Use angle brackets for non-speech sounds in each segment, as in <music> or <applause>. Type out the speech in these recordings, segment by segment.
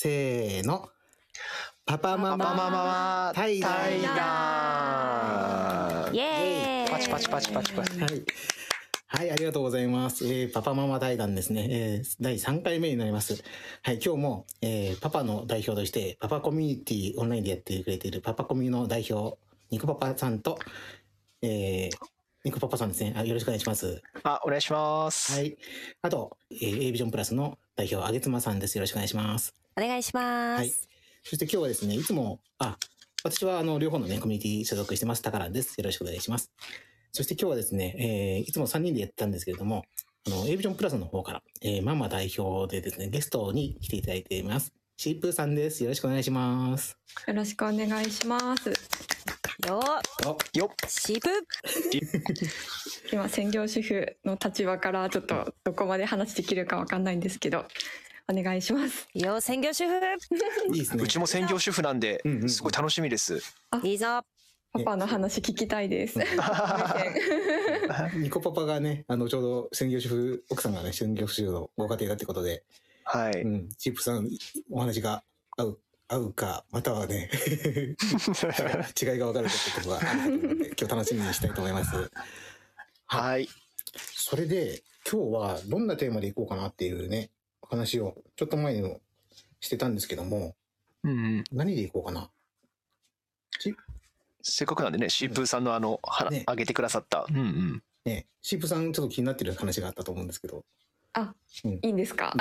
せーの。パパママパパママ対談対談イエーイパチパチパチパチパチ。はい。はい、ありがとうございます。えーパパママ対談ですね。えー第3回目になります。はい、今日も、えーパパの代表として、パパコミュニティオンラインでやってくれているパパコミュの代表、ニコパパさんと、えーニコパパさんですね。あよろしくお願いします。あ、お願いします。はい。あと、えー、A ビジョンプラスの代表、あげつまさんです。よろしくお願いします。お願いします。はいそして今日はですね、いつも、あ、私はあの、両方のね、コミュニティ所属してます。タカランです。よろしくお願いします。そして今日はですね、えー、いつも3人でやってたんですけれども、あの、A ビジョンプラスの方から、えー、ママ代表でですね、ゲストに来ていただいています。シープーさんです。よろしくお願いします。よろしくお願いします。よお、よっ。シープ今専業主婦の立場からちょっとどこまで話できるかわかんないんですけど、お願いします。よ専業主婦いいですね。うちも専業主婦なんでうんうん、すごい楽しみです。いいぞパパの話聞きたいです。ニコパパがね、あの、ちょうど専業主婦、奥さんがね、専業主婦のご家庭だってことで、はい。うん、シープーさん、お話が合う、合うか、またはね、<laughs> 違いが分かるかってことがあるかと思うので、<laughs> 今日楽しみにしたいと思います。はい。それで、今日はどんなテーマでいこうかなっていうね、話をちょっと前にもしてたんですけども、うんうん。何でいこうかな？せっかくなんでね、シープーさんのあの、はねあげてくださった。うんうん。ね、シープさんちょっと気になってる話があったと思うんですけど。あ、うん。いいんですか？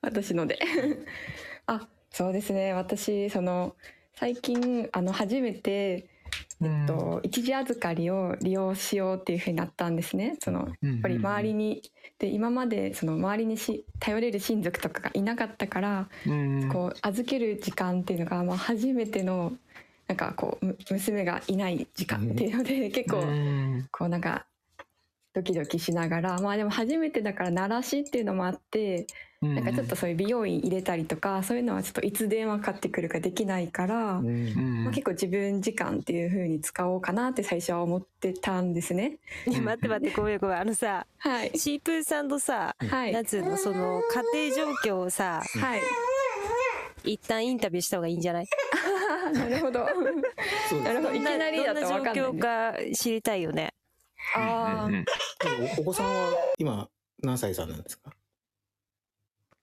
私ので。あ、そうですね。私、その、最近、あの、初めて、えっと、一時預かりを利用しようっていうふうになったんですね。その、ややっぱり周りに、で、今まで、その、周りにし、頼れる親族とかがいなかったから、うんこう預ける時間っていうのが、まあ、初めてのなんかこうむ娘がいない時間っていうので結構うん。こうなんかドキドキしながらまあでも初めてだから慣らしっていうのもあってなんかちょっとそういう美容院入れたりとかそういうのはちょっといつ電話かかってくるかできないから、まあ、結構自分時間っていう風に使おうかなって最初は思ってたんですね。いや待って待ってごめんごめん。あのさはい、シープーさんのさはい。なんつうのその家庭状況をさはい、一旦インタビューした方がいいんじゃない？<laughs> なるほど。そうですなるほど。いきなりだとどんな状況わかんないねか知りたいよねあーうんうん。おお子さんは今何歳さんなんですか？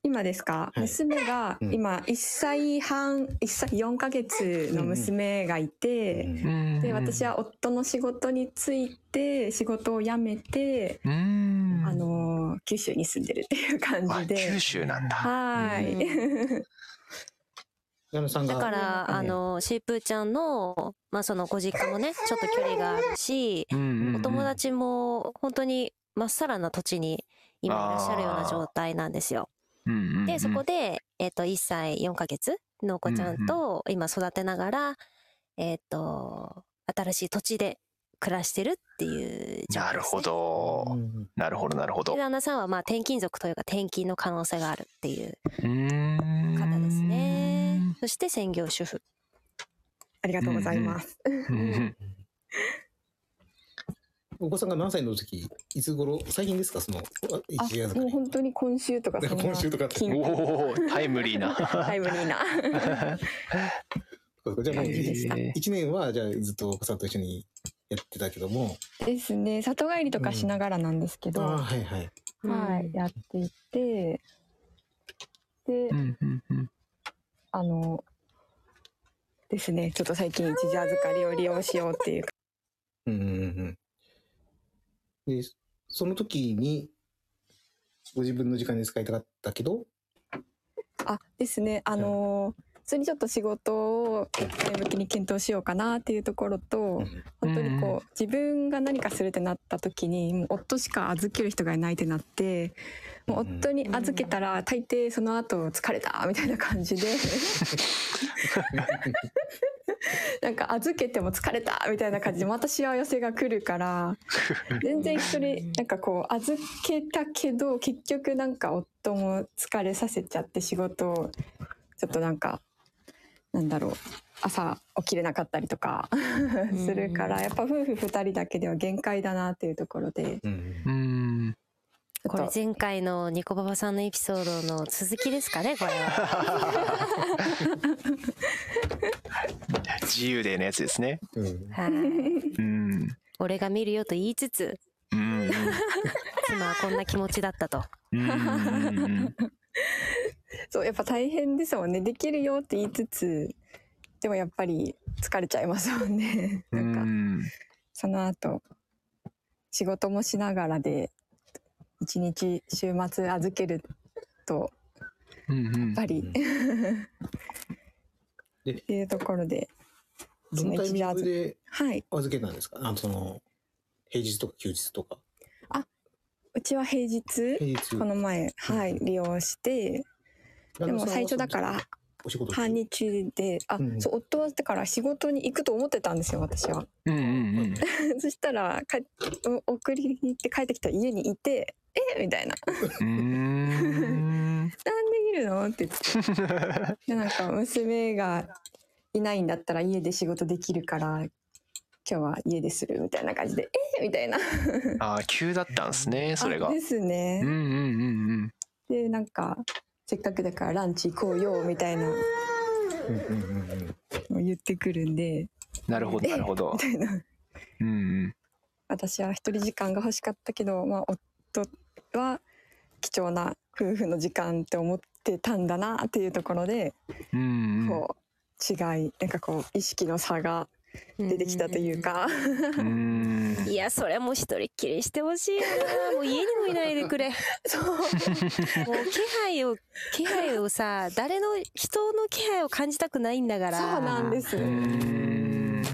今ですか、はい。娘がうん。今1歳半1歳4ヶ月の娘がいて、うんで私は夫の仕事に就いて仕事を辞めて、うん。あの九州に住んでるっていう感あじで。九州なんだ。はい、矢野さん。が。<laughs> だからあのシープーちゃんのまあそのご実家もねちょっと距離があるしお友達も本当にまっさらな土地に今いらっしゃるような状態なんですよ。でそこで、えっと1歳4ヶ月のお子ちゃんと今育てながら、えっと新しい土地で暮らしてるっていう状況です、ね。なるほどう。んなるほど、なるほどで。旦那さんはまあ転勤族というか転勤の可能性があるっていううん方ですね。そして専業主婦。ありがとうございます、うん。お子さんが何歳の時、いつ頃、最近ですか？その、一。もう本当に今週とかそんな <laughs> 今週とかおお、タイムリーな。<laughs> タイムリーな。<laughs> じゃあも年は、じゃあずっとお子さんと一緒にやってたけども。ですね。里帰りとかしながらなんですけど、ああ、はいはい。はい、やっていて。で、うんうんうんあのですねちょっと最近一時預かりを利用しようっていううんうんうん。で、その時に、ご自分の時間に使いたかったけど、あですねあの普通にちょっと仕事を前向きに検討しようかなっていうところと、うん。本当にこう自分が何かするってなった時にもう夫しか預ける人がいないってなって夫に預けたら大抵その後疲れたみたいな感じで。<laughs> なんか預けても疲れたみたいな感じでまたしわ寄せが来るから <laughs> 全然一人なんかこう預けたけど結局なんか夫も疲れさせちゃって仕事をちょっとなんかなんだろう朝起きれなかったりとかするからやっぱ夫婦2人だけでは限界だなっていうところで。うん。うんこれ前回のニコババさんのエピソードの続きですかね、これは。<laughs> 自由でのやつですね。うん、はい。俺が見るよと言いつつ、うん。妻はこんな気持ちだったと。そう、やっぱ大変ですもんね。できるよって言いつつ、でもやっぱり疲れちゃいますもんね。なんか、その後、仕事もしながらで、一日週末預けるとうんうん。やっぱり、っていうところでどのタイミングではい。預けたんですか？あの、その、平日とか休日とか。うちは平日。この前はい利用してでも最初だから半日であ、うんそう夫はだから仕事に行くと思ってたんですよ私は。うんうん <laughs> そしたらかお送りに行って帰ってきたら家にいて「え？みたいなうん。う <laughs> ん。「なんでいるの?」って言って <laughs> でなんか娘がいないんだったら家で仕事できるから今日は家でするみたいな感じで「え？みたいなああ、急だったんですね、<laughs> それが。あうんですね、うんうんでなんかせっかくだからランチ行こうよみたいなうんうんうんうん。のを言ってくるんでうん。なるほど、なるほどみ。たいなうんうん。私は一人時間が欲しかったけど、まあ、夫は貴重な夫婦の時間って思ってたんだなっていうところで、うんうん。こう違いなんかこう意識の差が出てきたというか、うん。いや、それはもう一人っきりしてほしいな。もう家にもいないでくれ。そうもう気配を、気配をさ、誰の、人の気配を感じたくないんだから。そうなんです、うん。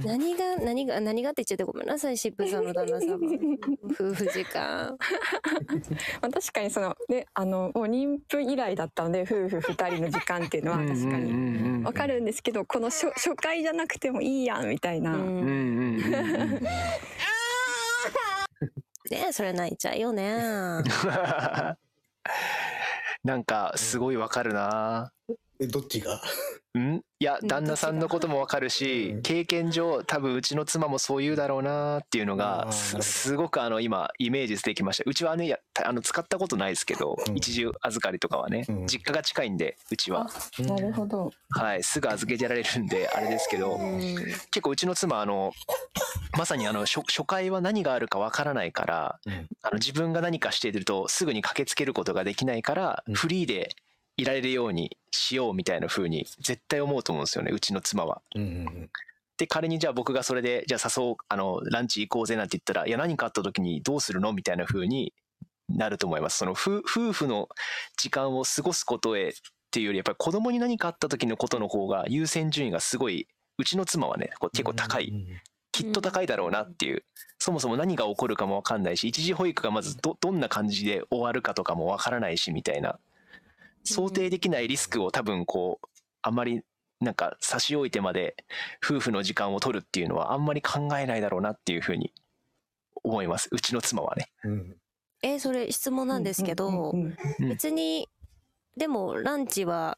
何が、何が、何がって言っちゃってごめんなさい、シップさんの旦那様。<laughs> 夫婦時間。<laughs> まあ確かにそのねあのもう妊婦以来だったので夫婦二人の時間っていうのは確かににわかるんですけどこの初初回じゃなくてもいいやんみたいな。<laughs> ねそれ泣いちゃうよね。なんかすごいわかるな。え、どっちが？ん？いやうん旦那さんのこともわかるしうん。経験上多分うちの妻もそう言うだろうなっていうのがすすごくあの今イメージできました。うちはねやあの使ったことないですけどうん一時預かりとかはねうん。実家が近いんでうちは。なるほど。はいすぐ預けてられるんであれですけどうん。結構うちの妻あのまさにあの初初回は何があるかわからないからうん。あの自分が何かしているとすぐに駆けつけることができないからうん。フリーでいられるようにしようみたいな風に絶対思うと思うんですよねうちの妻は。うんうんで仮にじゃあ僕がそれでじゃあ誘おうあのランチ行こうぜなんて言ったらいや何かあった時にどうするのみたいな風になると思います。その夫夫婦の時間を過ごすことへっていうよりやっぱり子供に何かあった時のことの方が優先順位がすごいうちの妻はねこう結構高い、うんきっと高いだろうなっていう、そもそも何が起こるかも分かんないし一時保育がまずどどんな感じで終わるかとかも分からないしみたいな想定できないリスクを多分こうあんまりなんか差し置いてまで夫婦の時間を取るっていうのはあんまり考えないだろうなっていうふうに思いますうちの妻はね。うんえ、それ質問なんですけど、別に、でもランチは、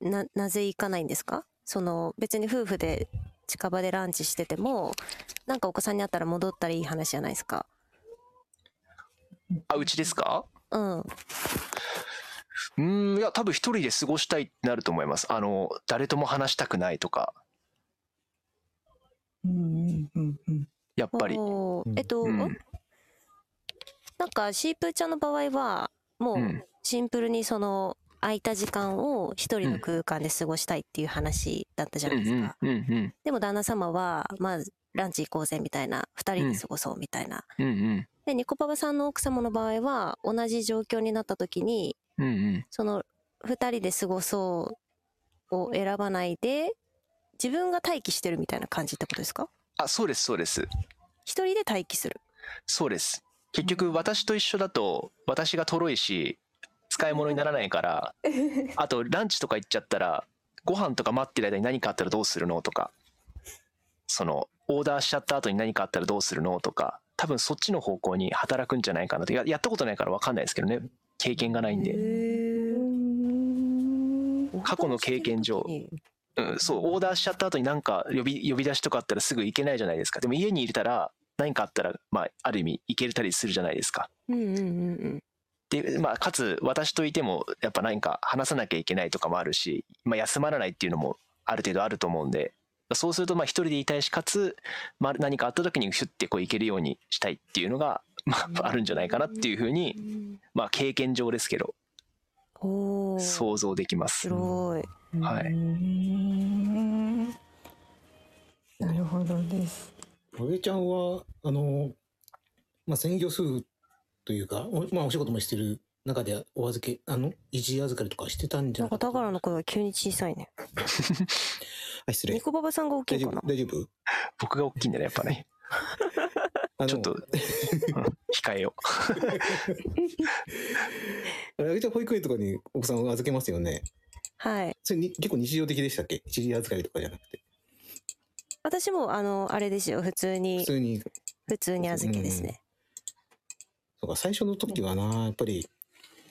な、なぜ行かないんですか？その、別に夫婦で近場でランチしてても、なんかお子さんに会ったら戻ったらいい話じゃないですか。あうちですか？うん。うーんいや多分一人で過ごしたいってなると思います。あの誰とも話したくないとか。うんうんうんうん。やっぱり。えっと、うん。なんかシープーちゃんの場合は、もううん。シンプルにその、空いた時間を一人の空間で過ごしたいっていう話だったじゃないですか。うんうんうんでも旦那様は、まあ、ランチ行こうぜみたいな、二人で過ごそうみたいな。うんうん。で、ニコパパさんの奥様の場合は、同じ状況になった時に、うんうん。その、二人で過ごそうを選ばないで、自分が待機してるみたいな感じってことですか？あそうですそうです。一人で待機する。そうです。結局私と一緒だと私がとろいし使い物にならないから <laughs> あとランチとか行っちゃったらご飯とか待ってる間に何かあったらどうするのとかそのオーダーしちゃった後に何かあったらどうするのとか多分そっちの方向に働くんじゃないかなってややったことないから分かんないですけどね経験がないんで、過去の経験上。うん、そうオーダーしちゃった後になんか呼び呼び出しとかあったらすぐ行けないじゃないですか。でも家に入れたら何かあったら、まあ、ある意味行けたりするじゃないですか。うんうんうんうん。で、まあ、かつ私といてもやっぱ何か話さなきゃいけないとかもあるし、まあ、休まらないっていうのもある程度あると思うんでそうするとまあ一人でいたいしかつ、まあ、何かあった時にシュッてこういけるようにしたいっていうのが、まあ、あるんじゃないかなっていうふうに、まあ、経験上ですけど想像できます。広い。はいなるほどです。あげちゃんは、あの、まあ、専業主婦というか、おまあ、お仕事もしてる中でお預け、あの、一時預かりとかしてたんじゃななんかった？か宝の声が急に小さいね。あ、<laughs> 失礼。猫ババさんが大きいかな？夫？大丈夫？僕が大きいんだねやっぱねちょっと、う <laughs> ん控えよ <laughs> あげちゃん保育園とかに奥さんを預けますよね。はい。それに結構日常的でしたっけ？一時預かりとかじゃなくて。私も、あの、あれですよ。普通普に、通に、普通に預けですね。そうか、最初の時はな、やっぱり、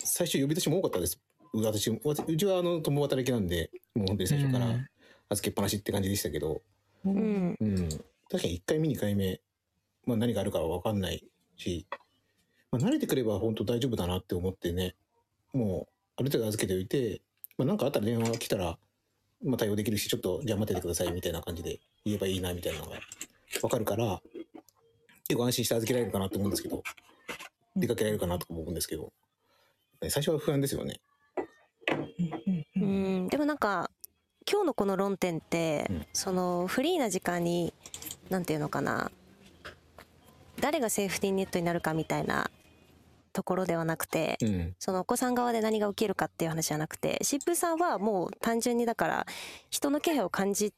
最初呼び出しも多かったです。私も、うちはあの、共働きなんで、もう本当に最初からうん預けっぱなしって感じでしたけど、う。ん。うん。確かに1回目、2回目、まあ何があるかは分かんないし、まあ慣れてくれば本当大丈夫だなって思ってね、もうある程度預けておいて、まあなんかあったら電話来たら、まあ対応できるし、ちょっとじゃあ待っててくださいみたいな感じで言えばいいなみたいなのが分かるから、結構安心して預けられるかなと思うんですけど、出かけられるかなと思うんですけど、最初は不安ですよね。うん。でもなんか、今日のこの論点って、うんその、フリーな時間に、なんていうのかな。誰がセーフティーネットになるかみたいなところではなくて、うん。そのお子さん側で何が起きるかっていう話じゃなくて、疾風さんはもう単純にだから、人の気配を感じ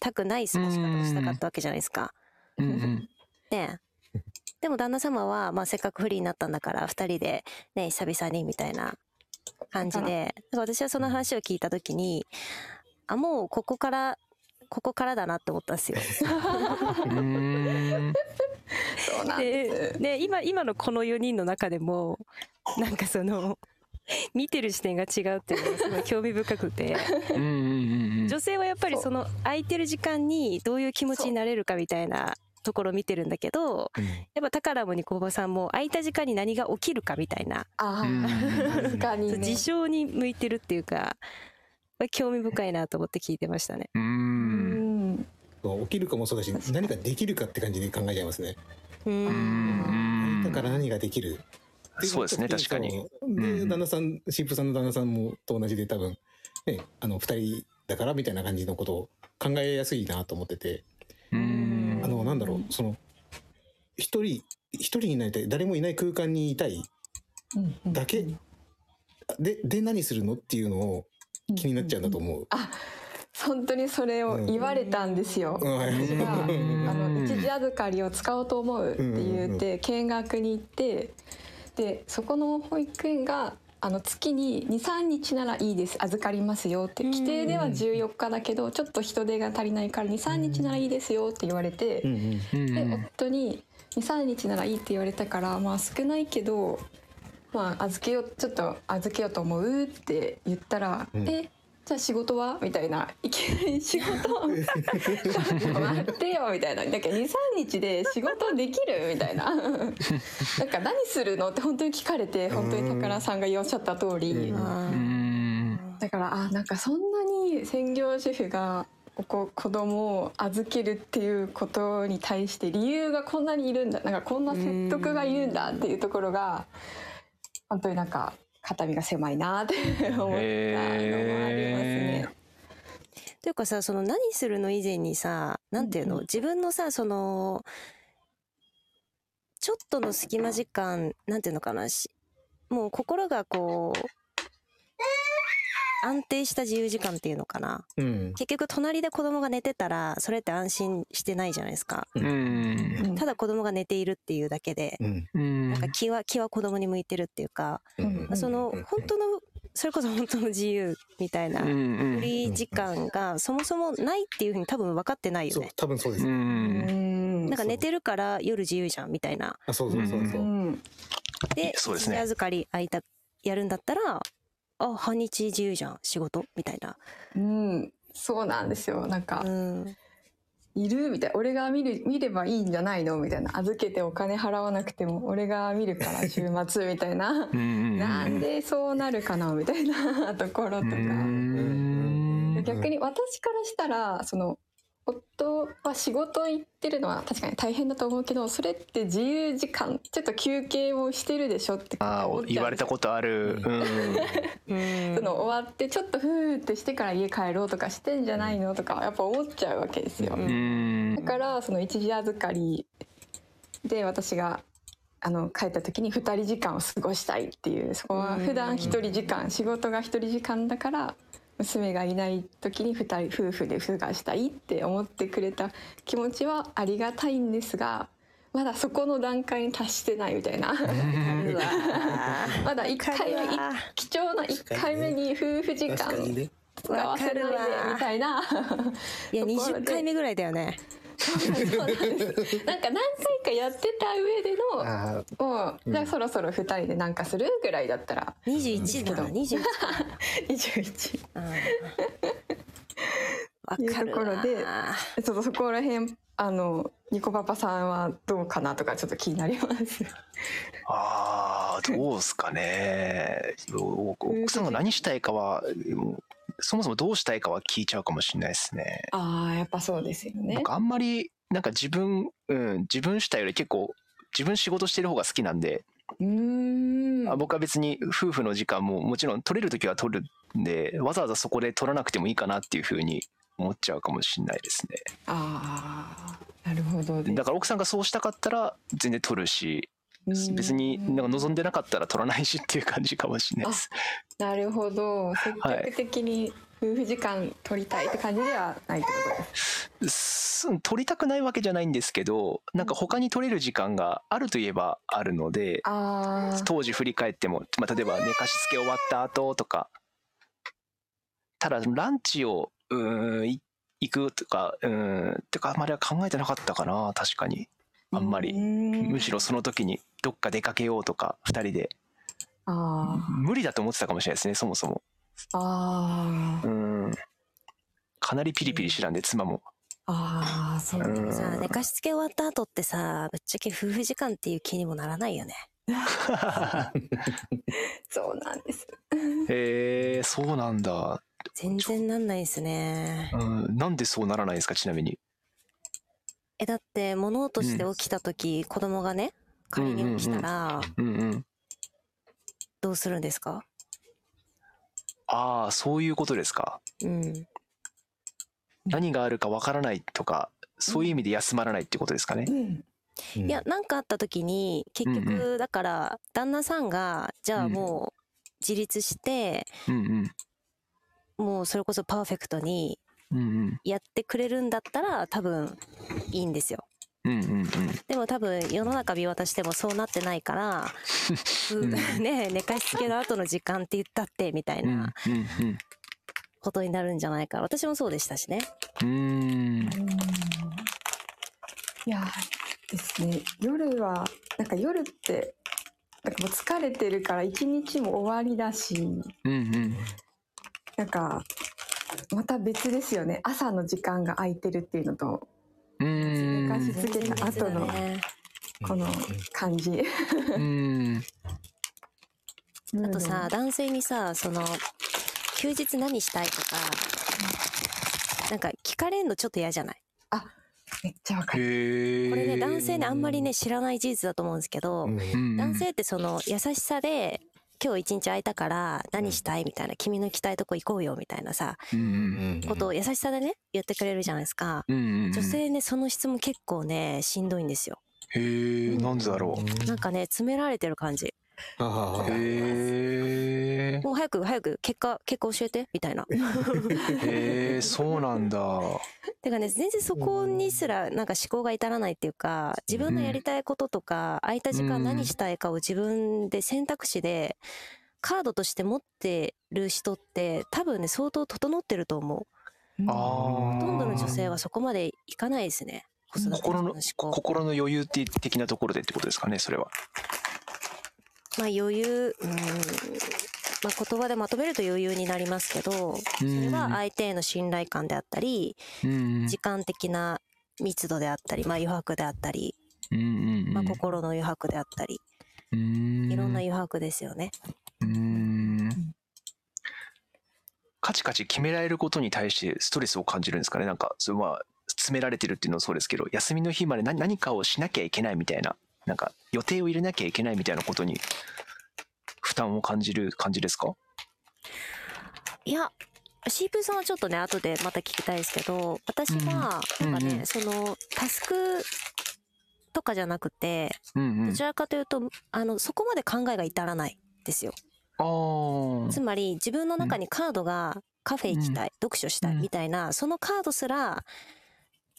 たくない過ごし方をしたかったわけじゃないですか。う。うんうん <laughs> ねえ。でも旦那様は、まあせっかくフリーになったんだから、二人でね、久々にみたいな感じで、だから私はその話を聞いたときに、あ、もうここから、ここからだなって思ったんですよ。うーん。そうなんです。で、ね、今、今のこの4人の中でも、なんかその、見てる視点が違うっていうのがすごい興味深くて、女性はやっぱりその空いてる時間にどういう気持ちになれるかみたいなところを見てるんだけど、やっぱ宝もニコボさんも空いた時間に何が起きるかみたいな、確かに事象に向いてるっていうか、興味深いなと思って聞いてましたね。ううん起きるかもそうだし、何かできるかって感じで考えちゃいますね。う。うん。ん。だから何ができる。そうですね確かに。で、うん。旦那さん新婦さんの旦那さんもと同じで多分ねあの二人だからみたいな感じのことを考えやすいなと思ってて。うん。あのなんだろうその一人一人になりたい誰もいない空間にいたいだけ？でで何するの？っていうのを気になっちゃうんだと思う。あ、本当にそれを言われたんですよ。私があうん。の一時預かりを使おうと思うって言って見学に行ってでそこの保育園があの月に23日ならいいです預かりますよって規定では14日だけどちょっと人手が足りないから23日ならいいですよって言われてで夫に23日ならいいって言われたからまあ少ないけどまあ預けようちょっと預けようと思うって言ったら「うん。えじゃあ仕事は?」みたいな。いきなり仕事。待ってよみたいなだけど23日で仕事できる？みたいな。<laughs> なんか何するの？って本当に聞かれて本当に宝さんがおっしゃった通り。だからあなんかそんなに専業主婦がこ子供を預けるっていうことに対して理由がこんなにいるんだ。なんかこんな説得がいるんだっていうところが本当になんか肩身が狭いなって思ったのもありますね。というかさ、その何するの以前にさ、なんていうの、うんうん。自分のさ、その、ちょっとの隙間時間、なんていうのかな、しもう心がこう、安定した自由時間っていうのかな。うん。結局隣で子供が寝てたら、それって安心してないじゃないですか。うん。うん。ただ子供が寝ているっていうだけで、うん。うん。なんか気は、気は子供に向いてるっていうか、そのうん。本当の、それこそ本当の自由みたいな、フリー時間がそもそもないっていうふうに多分分かってないよそうね。多分そうです。うん。んなんか寝てるから夜自由じゃんみたいな。あそうそうそうそう。うん。で、そうですね。預かり空いた、やるんだったら、あ、半日自由じゃん、仕事？みたいな。うん。そうなんですよ。なんかうん。いるみたい。な俺が見る見ればいいんじゃないの？みたいな。預けてお金払わなくても俺が見るから <laughs> 週末みたいな。なんでそうなるかな？みたいなところとか。うん。逆に私からしたらその夫は仕事行ってるのは確かに大変だと思うけどそれって自由時間ちょっと休憩をしてるでしょってあ思っちゃうんですよ。あ言われたことある。うん。うん。その終わってちょっとふーってしてから家帰ろうとかしてんじゃないのとかやっぱ思っちゃうわけですよ。うん。うんだからその一時預かりで私があの帰った時に2人時間を過ごしたいっていうそこは普段1人時間仕事が1人時間だから娘がいない時に2人夫婦で過ごしたいって思ってくれた気持ちはありがたいんですがまだそこの段階に達してないみたいな。まだ1回目貴重な1回目に夫婦時間。使わせないでみたいな。いや <laughs> ところで。20回目ぐらいだよねなんです。なんか何回かやってた上でのもう、うん。じゃあそろそろ2人でなんかするぐらいだったら。21だな21 21うん。わ <laughs> いうかるところでわちょっとそこら辺あのニコパパさんはどうかなとかちょっと気になります。ああどうすかね。お奥さんが何したいかはもうそもそもどうしたいかは聞いちゃうかもしれないですねああやっぱそうですよね。僕あんまりなんか自分、うん、自分主体より結構自分仕事してる方が好きなんで、うーん。あ僕は別に夫婦の時間ももちろん取れる時は取るんでわざわざそこで取らなくてもいいかなっていうふうに思っちゃうかもしれないですねああなるほどですだから奥さんがそうしたかったら全然取るしうん別になんか望んでなかったら取らないしっていう感じかもしれないです。なるほど。積極的に夫婦時間取りたいって感じではないってことです。す取りたくないわけじゃないんですけどなんか他に取れる時間があるといえばあるのでああ当時振り返っても、まあ、例えば寝かしつけ終わった後とかただランチをうーんい行くとかうーんってかあまりは考えてなかったかな確かにあんまり。むむしろその時にどっか出かけようとか2人で。あ無理だと思ってたかもしれないですねそもそも。あああうん。かなりピリピリしてたんで妻も。ああそううなんん。さ寝かしつけ終わった後ってさぶっちゃけ夫婦時間っていう気にもならないよね。<laughs> そうなんです。へえそうなんだ、全然なんないですね。うん、なんでそうならないんですかちなみにえだって物音して起きた時、子供がね仮に起きたらうんうんどうするんですか？ああそういうことですか？うん。何があるかわからないとかそういう意味で休まらないってことですかね？うん。うん。いや、なんかあった時に結うん局だから旦那さんがじゃあもう自立してうんもうそれこそパーフェクトにうんうんやってくれるんだったら多分いいんですよ。うんうんうん。でも多分世の中見渡してもそうなってないから <laughs> うね寝かしつけの後の時間って言ったってみたいなことになるんじゃないか。私もそうでしたしね。うんうん。いやですね。夜はなんか夜ってなんかもう疲れてるから一日も終わりだし。うんうん。なんかまた別ですよね。朝の時間が空いてるっていうのとうん。寝かしつけた後のねこの感じ。うん。あとさ男性にさその休日何したいとかなんか聞かれるのちょっと嫌じゃない？めっちゃわかる。これね男性ねあんまりね知らない事実だと思うんですけど、うん。男性ってその優しさで今日一日空いたから何したい？みたいな君の行きたいとこ行こうよみたいなさうんうんうんことを優しさでね言ってくれるじゃないですか。うんうんうん。女性ねその質問結構ねしんどいんですよ。へえなんでだろう。なんかね詰められてる感じああへえもう早く早く結果結果教えてみたいな。へえそうなんだ。てかね全然そこにすらなんか思考が至らないっていうか自分のやりたいこととか空いた時間何したいかを自分で選択肢でカードとして持ってる人って多分ね相当整ってると思う。あほとんどのー女性はそこまでいかないですね。心の心の余裕的なところでってことですかねそれはまあ余裕うんまあ言葉でまとめると余裕になりますけどそれは相手への信頼感であったりうん時間的な密度であったり、まあ、余白であったり、まあ、心の余白であったりうん。いろんな余白ですよね。うん。カチカチ決められることに対してストレスを感じるんですかね？なんかそれは詰められてるっていうのもそうですけど休みの日まで何何かをしなきゃいけないみたいななんか予定を入れなきゃいけないみたいなことに負担を感じる感じですか？いや、シープさんはちょっとね、後でまた聞きたいですけど、私は、なんかね、うんうん。その、タスクとかじゃなくて、うんうん。どちらかというと、あの、そこまで考えが至らないですよ。つまり、自分の中にカードが、カフェ行きたい、読書したいうんみたいな、そのカードすら、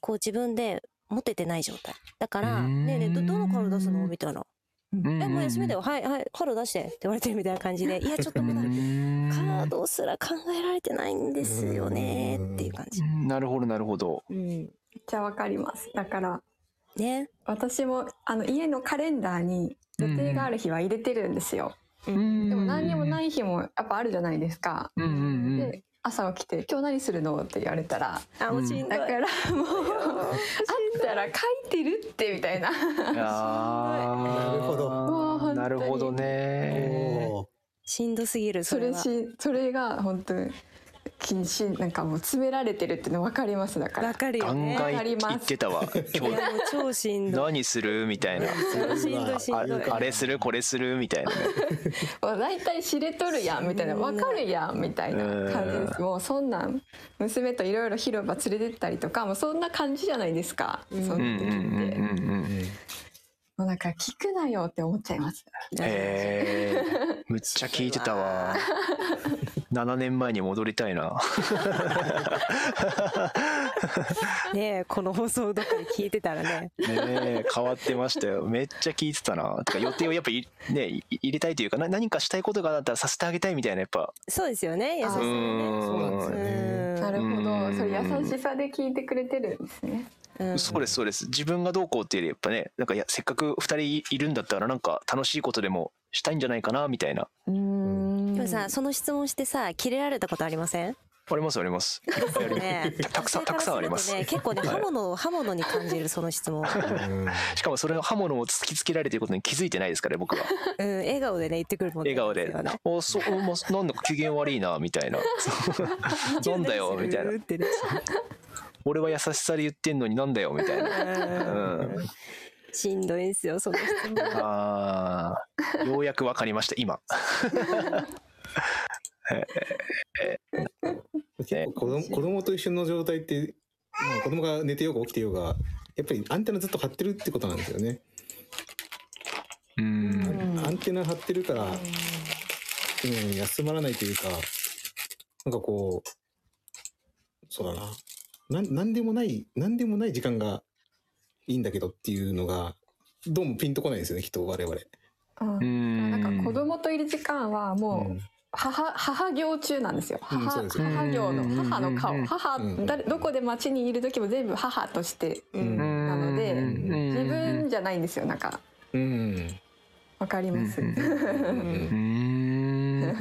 こう自分で持ててない状態。だから、うんねえねえ、ど、どのカード出すの？みたいな。え、もう休みだよ。はい、はい、カード出してって言われてるみたいな感じで、いや、ちょっとまだ、<laughs> カードすら考えられてないんですよねっていう感じ。うんなるほどなるほどうん。めっちゃわかります。だからね。私もあの家のカレンダーに予定がある日は入れてるんですよ。うでも何にもないい日もやっぱあるじゃないですか。うんうんうんで朝起きて「今日何するの?」って言われたらあ、もうしんどい。だからもうあったら書いてるってみたいな。なるほどもう本当になるほどねおーしんどすぎる、そそれれは。しそれが本当に禁止なんかもう詰められてるっていうの分かりますだから。わ。かるよね。ガンガンわかります。言ってたわ。<laughs> い今日や、もう超しんどい。何する？みたいな。超しんどいしんあどい。あれする？これする？みたいな。ねもう大体知れとるやんみたいな。分かるやんみたいな感じです。もうそんなん娘といろいろ広場連れてったりとかもうそんな感じじゃないですか、うん。その時って、うんうんうんうんもうなんか聞くなよって思っちゃいます。へえ <laughs> むっちゃ聞いてたわ7年前に戻りたいな。<laughs> ねえ、この放送どっかで聞いてたらね。ねえ変わってましたよ。めっちゃ聞いてたな。てか予定をやっぱいねい入れたいというかな何かしたいことがあったらさせてあげたいみたいなやっぱ。そうですよね、優しさあね。そうなんですよね。なるほうんど。それ優しさで聞いてくれてるんですね。うん。そうですそうです。自分がどうこうっていうよりやっぱねなんかいやせっかく2人いるんだったらなんか楽しいことでもしたいんじゃないかなみたいな。うーんでもさ、その質問してさ、キレられたことありません？ありますあります。ね。<laughs> たくさんたくさんあります。ね、結構ね、刃物、刃物に感じる、その質問。うん。しかもそれを刃物を突きつけられていることに気づいてないですからね僕は。うん、笑顔でね、言ってくるもんね。笑顔で。すよね「おそうおまなんだか機嫌悪いな」みたいな「<laughs> なんだよ」みたいな。ってね「俺は優しさで言ってんのになんだよ」みたいな。うんしんどいんすよ、その質問。<laughs> あーようやく分かりました今。<laughs> 結構子供子供と一緒の状態って、まあ、子供が寝てようが起きてようがやっぱりアンテナずっと張ってるってことなんですよね。うんうん。アンテナ張ってるから、うん、休まらないというかなんかこうそうだな。なんなんでもないなんでもない時間がいいんだけどっていうのがどうもピンとこないですよねきっと我々。うんうん。なんか子供といる時間はもう、うん。母母行中なんですよ。母,、うん母行の母の顔、うん母、うん。誰どこで街にいる時も全部母としてうんなのでうん自分じゃないんですよなんかうん。わかります、うんうん <laughs>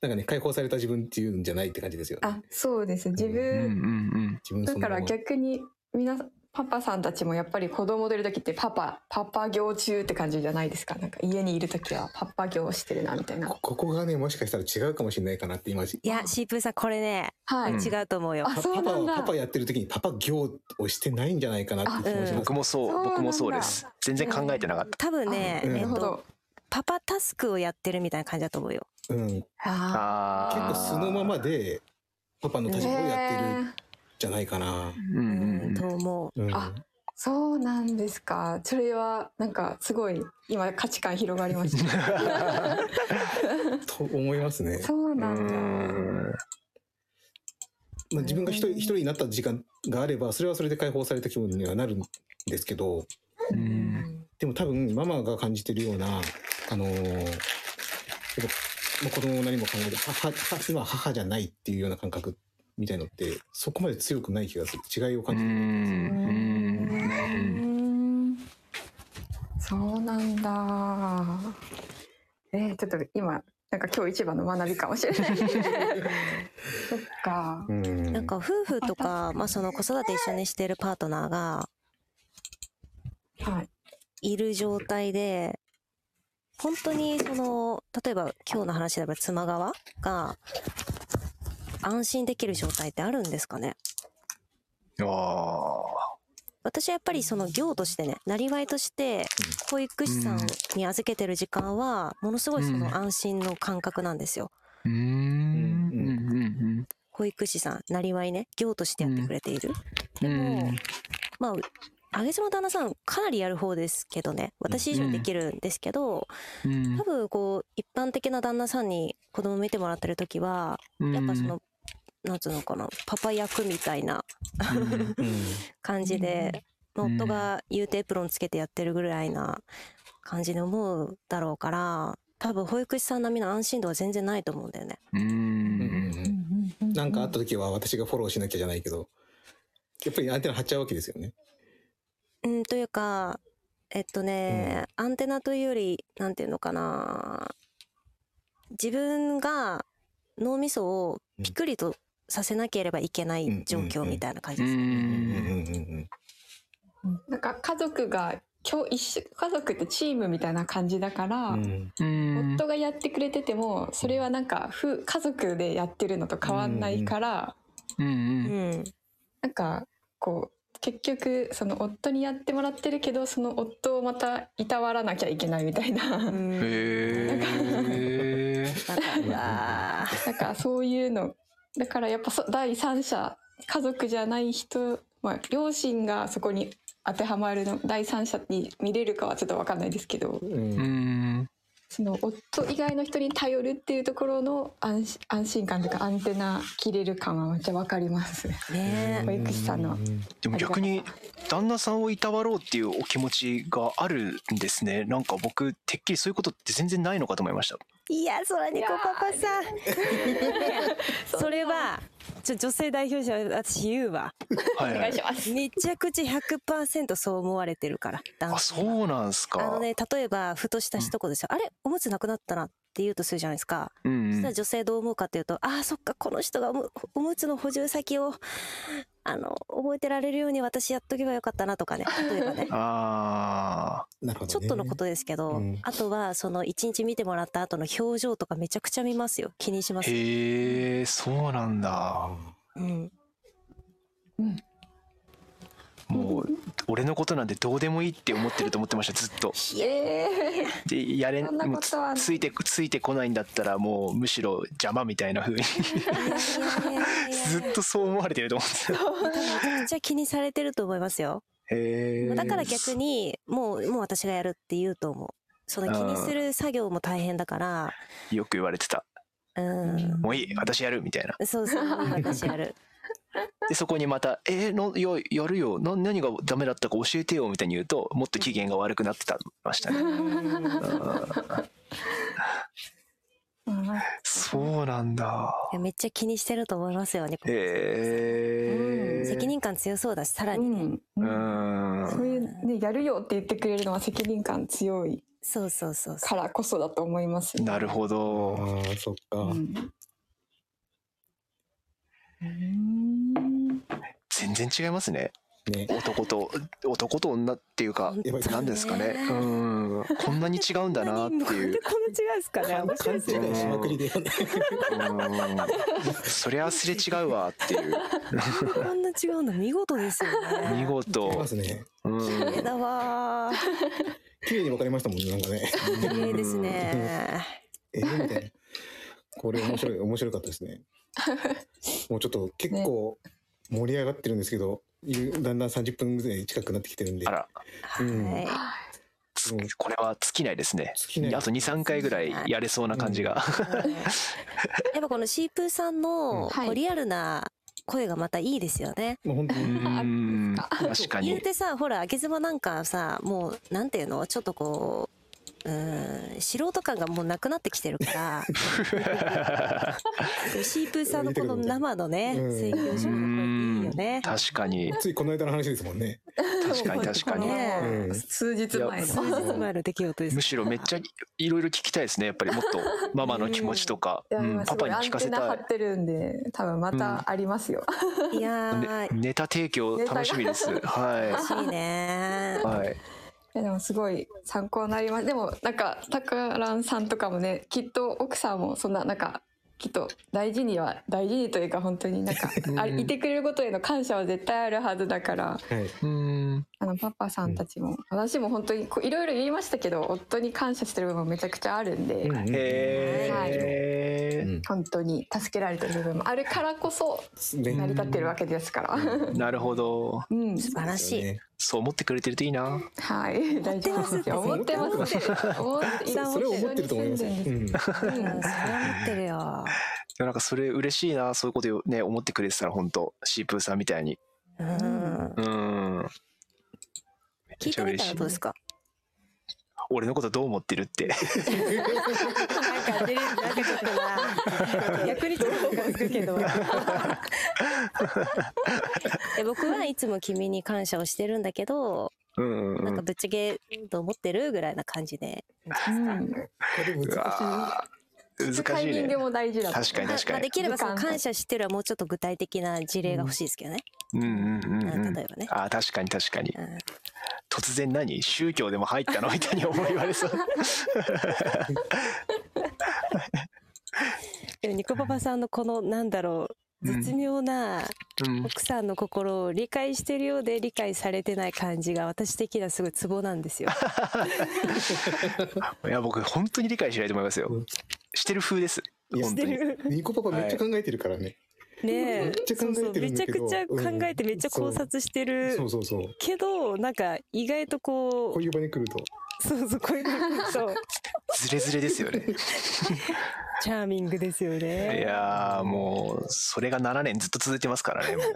なんかね解放された自分っていうんじゃないって感じですよ、ね。あそうです。自うんう分、だから逆に皆さんパパさんたちもやっぱり子供といる時ってパパパパ行中って感じじゃないですか？なんか家にいる時はパパ行してるなみたいな。こここがねもしかしたら違うかもしれないかなって今いや、シープーさん、これね、はい、うん違うと思うよ。うパパなんだ。パパやってる時にパパ行をしてないんじゃないかなって気もします。僕もそう僕もそうです。全然考えてなかった。多分ね、あえっと、パパタスクをやってるみたいな感じだと思うよ。うん、結ああ構素のままでパパのー立場をやってるじゃないかな。うんううん。ん、と思う。うん、あそうなんですか。それはなんかすごい今価値観広がりました。<laughs> と思いますね。そうなんだ。まあ、自分が一人一人になった時間があればそれはそれで解放された気分にはなるんですけど。うん。でも多分ママが感じてるようなあのー子供も何も考えて母母今は母じゃないっていうような感覚みたいのってそこまで強くない気がする。違いをう感じる。うん。んそうなんだ。えー、ちょっと今なんか今日一番の学びかもしれない。そっか。うん。なんか夫婦とか、まあその子育て一緒にしてるパートナーがはい。いる状態で、本当にその、例えば今日の話であれば妻側が安心できる状態ってあるんですかね？あ私はやっぱりその業としてね、なりわいとして、保育士さんに預けてる時間は、ものすごいその安心の感覚なんですよ。ーうーん。うん。うん。保育士さん、なりわいね、業としてやってくれている。うん。でも、まあ、あげずま旦那さん、かなりやる方ですけどね、私以上できるんですけど、うん。多分こう、一般的な旦那さんに子供見てもらってる時は、うん。やっぱその、なんつうのかな、パパ役みたいなうんうん <laughs> 感じで、夫が言うてエプロンつけてやってるぐらいな感じで思うだろうから、多分保育士さん並みの安心度は全然ないと思うんだよね。ううんんうんなんかあった時は私がフォローしなきゃじゃないけど、やっぱりアンテナ張っちゃうわけですよね。うん、というか、えっとね、アンテナというより、なんていうのかな、自分が脳みそをピクリとさせなければいけない状況みたいな感じうです。うんうんんなんか家族が今日一緒家族ってチームみたいな感じだから、うん。うん夫がやってくれててもそれはなんか夫家族でやってるのと変わんないから、うんうん。うん。なんかこう結局その夫にやってもらってるけどその夫をまたいたわらなきゃいけないみたいな、うん。へえわか <laughs> なんかそういうのだからやっぱそ第三者家族じゃない人、まあ、両親がそこに当てはまるの第三者に見れるかはちょっと分かんないですけどうん。うんその夫以外の人に頼るっていうところの安心安心感というかアンテナ切れる感はめっちゃ分かります。ね保育士さんの。でも逆に旦那さんをいたわろうっていうお気持ちがあるんですね。なんか僕てっきりそういうことって全然ないのかと思いましたいや、そらにこパパさん。それは、ちょ、女性代表者、私言うわ。はい、お願いします。めちゃくちゃ100%そう思われてるから。男あ性そうなんすかあのね、例えば、ふとした一言ですよ。あれおむつなくなったなって言うとするじゃないですか。うんそしたら女性どう思うかっていうと、ああ、そっか、この人がおむおむつの補充先を、あの、覚えてられるように私やっとけばよかったなとかね。<laughs> 例えばね。あなるほど、ね。ちょっとのことですけど、うんあとは、その一日見てもらった後の表情とかめちゃくちゃ見ますよ。気にします。へえそうなんだあうん。もう俺のことなんてどうでもいいって思ってると思ってましたずっと。えでやれもうついてついてこないんだったらもうむしろ邪魔みたいな風に。いやいやいやいやずっとそう思われてると思ってためちゃくちゃ気にされてると思いますよ。へえだから逆に、もう、もう私がやるって言うと思う。その気にする作業も大変だから、よく言われてた。うん。もういい私やるみたいな。そうそう私やる。でそこにまた「えー、のいややるよな何がダメだったか教えてよ」みたいに言うともっと機嫌が悪くなってたましたねーそうなんだいやめっちゃ気にしてると思いますよね。へえ責任感強そうだし、さらうにね。ん、ううんんそういうねやるよって言ってくれるのは責任感強いそうそうそう。からこそだと思います。なるほあどー、そっか。うんうん全然違いますねね。男と男と女っていうか何ですかねうんこんなに違うんだなっていうこんな違うんですかね。面白いですよね。勘違いしまくりだよね。うんそりゃすれ違うわっていうこんな違うの見事ですよね。見い事ますね。だわ綺麗に分かりましたもんね、なんかね。ー。綺麗ですね。えー、みたいな。これ面白い、面白かったですね。もうちょっと結構盛り上がってるんですけど、だんだん30分ぐらい近くなってきてるんで。あら。うん。はい。つこれは尽きないですね。尽きない。あと23回ぐらいやれそうな感じが、やっぱこのシープーさんのリアルな声がまたいいですよね。もう本当 <laughs> うに。ん確かに。言うてさほらあげずまなんかさもうなんていうの？ちょっとこううーん素人感がもうなくなってきてるから。<laughs> シープーさんのこの生のねうん。専業主婦いいよね。確かに。ついこの間の話ですもんね。確かに確かに。ねうん。数日前数の。日前の出来事です。む。しろめっちゃいろいろ聞きたいですねやっぱりもっと <laughs> ママの気持ちとか、うんパパに聞かせたい。テナ張ってるんで多分またありますよ。いやねーネタ提供楽しみです。ネ <laughs> は楽しいねい。はいいやでもすごい参考になります。でもなんかタカランさんとかもねきっと奥さんもそんななんかきっと大事には大事にというか本当になんか <laughs> あいてくれることへの感謝は絶対あるはずだから。はい。うん。あのパパさんたちも、私も本当にこういろいろ言いましたけど夫に感謝してる部分もめちゃくちゃあるんで、うんうんへうん。本当に助けられてる部分もあるからこそね成り立ってるわけですから。えなるほど。うん、素晴らしい。ねそう思ってくれてるといいな。はい、大丈夫ですよ。思ってます。思ってさんそれを思ってると思いますうん。うん、それは持ってるよ。でもなんかそれ嬉しいな。そういうことをね思ってくれてたら本当シープーさんみたいに。うん。うん。め聞いてみたらどうですか？俺のことどう思ってるって <laughs> なんか出る、なんかちょっとな。逆にちょっとムカつくけど。<laughs> で僕はいつも君に感謝をしてるんだけど、うんうんなんかぶっちゃけどう思ってるぐらいな感じで。うん、これ難しい。難タイしいね。ミングも大事だ。確かに確かに。まあできれば感謝してるはもうちょっと具体的な事例が欲しいですけどね。うんうんうん例えばね。あー確かに確かに。うん。突然何？宗教でも入ったの？みたいに思い言われそう。<laughs> でもニコパパさんのこのなんだろう絶妙なうん。奥さんの心を理解してるようで理解されてない感じが私的にはすごいツボなんですよ。いや僕本当に理解しないと思いますよ。うんしてる風です。いや本当に。ニコパパめっちゃ考えてるからね。ねえ。めっちゃ考えてるんだけど。そうそう。めちゃくちゃ考えてめっちゃ考察してる。そうそうそう。けどなんか意外とこうこういう場に来ると。そうそうこういうのそう。ズレズレですよね。チャーミングですよいね。やーもうそれが7年ずっと続いてますからねもう。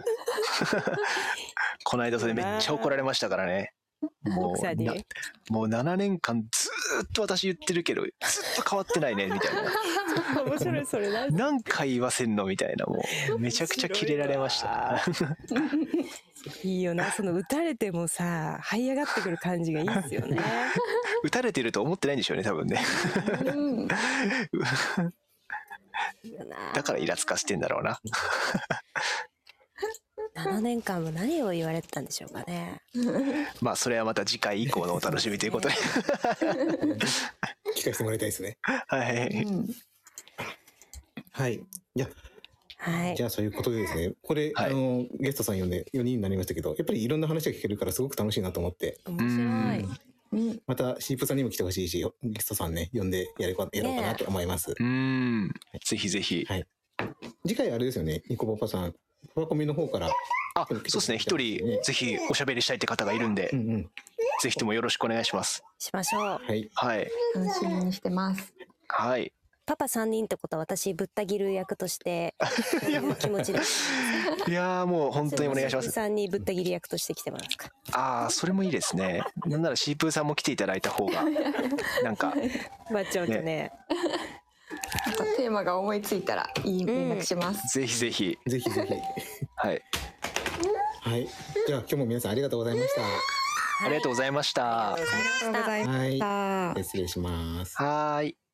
<laughs> この間それめっちゃ怒られましたからねもうなもう7年間ずーっと私言ってるけどずっと変わってないねみたいな。<laughs> 面白いそれな。何回言わせんの？みたいなもうめちゃくちゃキレられました。いいよなその打たれてもさ這い上がってくる感じがいいですよね。<laughs> 打たれてると思ってないんでしょうね多分ね。<laughs> だからイラつかせてんだろうな7年間も何を言われてたんでしょうかね。<laughs> まあそれはまた次回以降のお楽しみということで聞かせてもらいたいですね。はいうんはい。いや、はいじ。ゃあそういうことでですね。これ、はいあの、ゲストさん呼んで4人になりましたけど、やっぱりいろんな話が聞けるからすごく楽しいなと思って、面白い。うん、またシープさんにも来てほしいし、ゲストさんね、呼んでやるかやろうかなと思います。うーんぜひぜひ次回あれですよね、ニコパパさん、パパコミの方から。あそうですね一人ぜひおしゃべりしたいって方がいるんでうんうん。ぜひともよろしくお願いしますしましょう。はい。はい楽しみにしてます。はいパパ3人ってことは私ぶった切る役として <laughs> 気持ちで <laughs> いやーもう本当にお願いしますさんにぶった切り役として来てもらえますか。ああそれもいいですねなんならシープーさんも来ていただいた方がなんかまっちゃんとね。またテーマが思いついたらいい連絡します。ぜひぜひぜひぜひ。はいはい。じゃあ今日も皆さんありがとうございましありがとうございましたありがとうございました。た。はい。失礼します。はーい